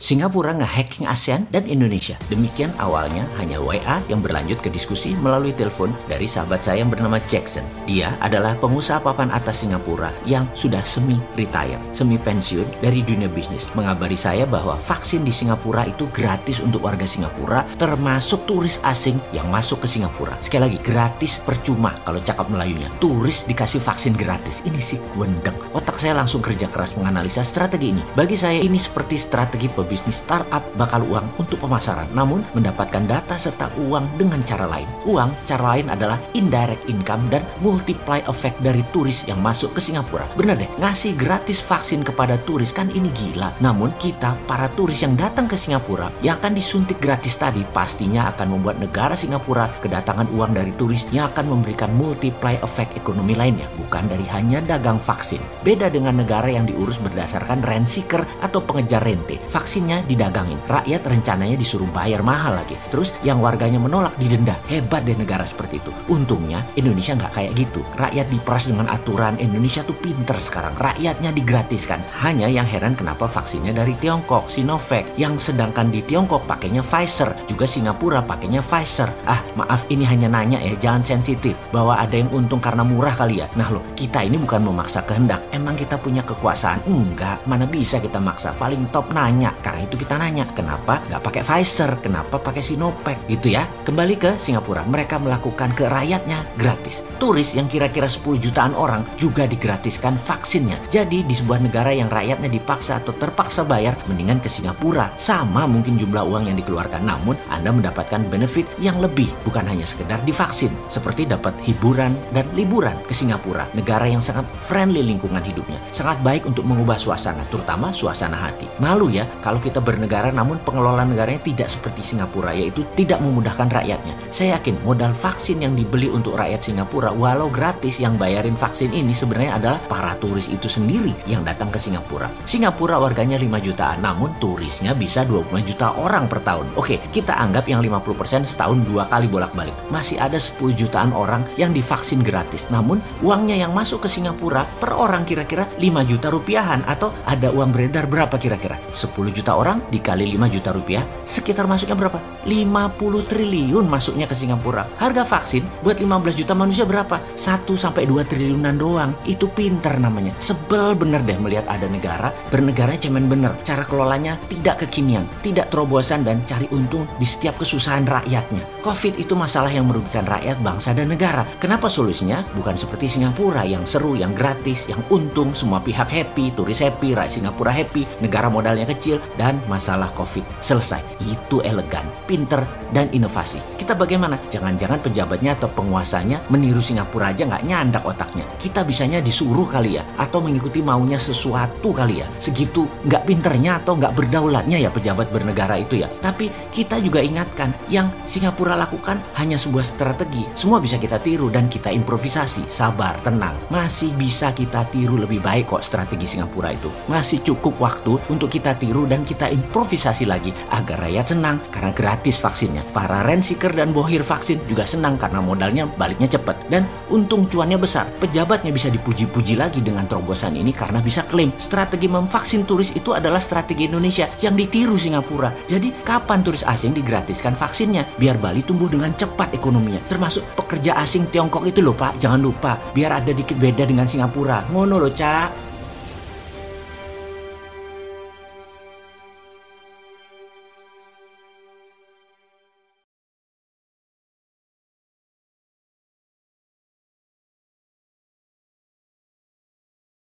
Singapura nge-hacking ASEAN dan Indonesia. Demikian awalnya hanya WA yang berlanjut ke diskusi melalui telepon dari sahabat saya yang bernama Jackson. Dia adalah pengusaha papan atas Singapura yang sudah semi-retire, semi-pensiun dari dunia bisnis. Mengabari saya bahwa vaksin di Singapura itu gratis untuk warga Singapura, termasuk turis asing yang masuk ke Singapura. Sekali lagi, gratis percuma kalau cakap Melayunya. Turis dikasih vaksin gratis. Ini sih gwendeng. Otak saya langsung kerja keras menganalisa strategi ini. Bagi saya ini seperti strategi bisnis startup bakal uang untuk pemasaran, namun mendapatkan data serta uang dengan cara lain. Uang, cara lain adalah indirect income dan multiply effect dari turis yang masuk ke Singapura. Bener deh, ngasih gratis vaksin kepada turis kan ini gila. Namun kita, para turis yang datang ke Singapura, yang akan disuntik gratis tadi, pastinya akan membuat negara Singapura kedatangan uang dari turis yang akan memberikan multiply effect ekonomi lainnya, bukan dari hanya dagang vaksin. Beda dengan negara yang diurus berdasarkan rent seeker atau pengejar rente. Vaksin vaksinnya didagangin. Rakyat rencananya disuruh bayar mahal lagi. Terus yang warganya menolak didenda. Hebat deh negara seperti itu. Untungnya Indonesia nggak kayak gitu. Rakyat diperas dengan aturan. Indonesia tuh pinter sekarang. Rakyatnya digratiskan. Hanya yang heran kenapa vaksinnya dari Tiongkok, Sinovac. Yang sedangkan di Tiongkok pakainya Pfizer. Juga Singapura pakainya Pfizer. Ah maaf ini hanya nanya ya. Jangan sensitif. Bahwa ada yang untung karena murah kali ya. Nah loh kita ini bukan memaksa kehendak. Emang kita punya kekuasaan? Enggak. Mana bisa kita maksa. Paling top nanya karena itu kita nanya, kenapa nggak pakai Pfizer? Kenapa pakai Sinovac? Gitu ya. Kembali ke Singapura, mereka melakukan ke rakyatnya gratis. Turis yang kira-kira 10 jutaan orang juga digratiskan vaksinnya. Jadi di sebuah negara yang rakyatnya dipaksa atau terpaksa bayar, mendingan ke Singapura. Sama mungkin jumlah uang yang dikeluarkan, namun Anda mendapatkan benefit yang lebih, bukan hanya sekedar divaksin. Seperti dapat hiburan dan liburan ke Singapura, negara yang sangat friendly lingkungan hidupnya. Sangat baik untuk mengubah suasana, terutama suasana hati. Malu ya kalau kita bernegara namun pengelola negaranya tidak seperti Singapura yaitu tidak memudahkan rakyatnya. Saya yakin modal vaksin yang dibeli untuk rakyat Singapura walau gratis yang bayarin vaksin ini sebenarnya adalah para turis itu sendiri yang datang ke Singapura. Singapura warganya 5 jutaan namun turisnya bisa 25 juta orang per tahun. Oke, kita anggap yang 50% setahun dua kali bolak-balik. Masih ada 10 jutaan orang yang divaksin gratis. Namun uangnya yang masuk ke Singapura per orang kira-kira 5 juta rupiahan atau ada uang beredar berapa kira-kira? 10 juta juta orang dikali 5 juta rupiah, sekitar masuknya berapa? 50 triliun masuknya ke Singapura. Harga vaksin buat 15 juta manusia berapa? 1 sampai 2 triliunan doang. Itu pinter namanya. Sebel bener deh melihat ada negara bernegara cemen bener. Cara kelolanya tidak kekinian, tidak terobosan dan cari untung di setiap kesusahan rakyatnya. Covid itu masalah yang merugikan rakyat, bangsa dan negara. Kenapa solusinya? Bukan seperti Singapura yang seru, yang gratis, yang untung, semua pihak happy, turis happy, rakyat Singapura happy, negara modalnya kecil, dan masalah COVID selesai. Itu elegan, pinter, dan inovasi. Kita bagaimana? Jangan-jangan pejabatnya atau penguasanya meniru Singapura aja nggak nyandak otaknya. Kita bisanya disuruh kali ya, atau mengikuti maunya sesuatu kali ya. Segitu nggak pinternya atau nggak berdaulatnya ya pejabat bernegara itu ya. Tapi kita juga ingatkan, yang Singapura lakukan hanya sebuah strategi. Semua bisa kita tiru dan kita improvisasi. Sabar, tenang. Masih bisa kita tiru lebih baik kok strategi Singapura itu. Masih cukup waktu untuk kita tiru dan kita improvisasi lagi agar rakyat senang karena gratis vaksinnya. Para rensiker dan bohir vaksin juga senang karena modalnya baliknya cepat. Dan untung cuannya besar. Pejabatnya bisa dipuji-puji lagi dengan terobosan ini karena bisa klaim strategi memvaksin turis itu adalah strategi Indonesia yang ditiru Singapura. Jadi kapan turis asing digratiskan vaksinnya? Biar Bali tumbuh dengan cepat ekonominya. Termasuk pekerja asing Tiongkok itu loh Pak. Jangan lupa biar ada dikit beda dengan Singapura. Ngono loh Cak.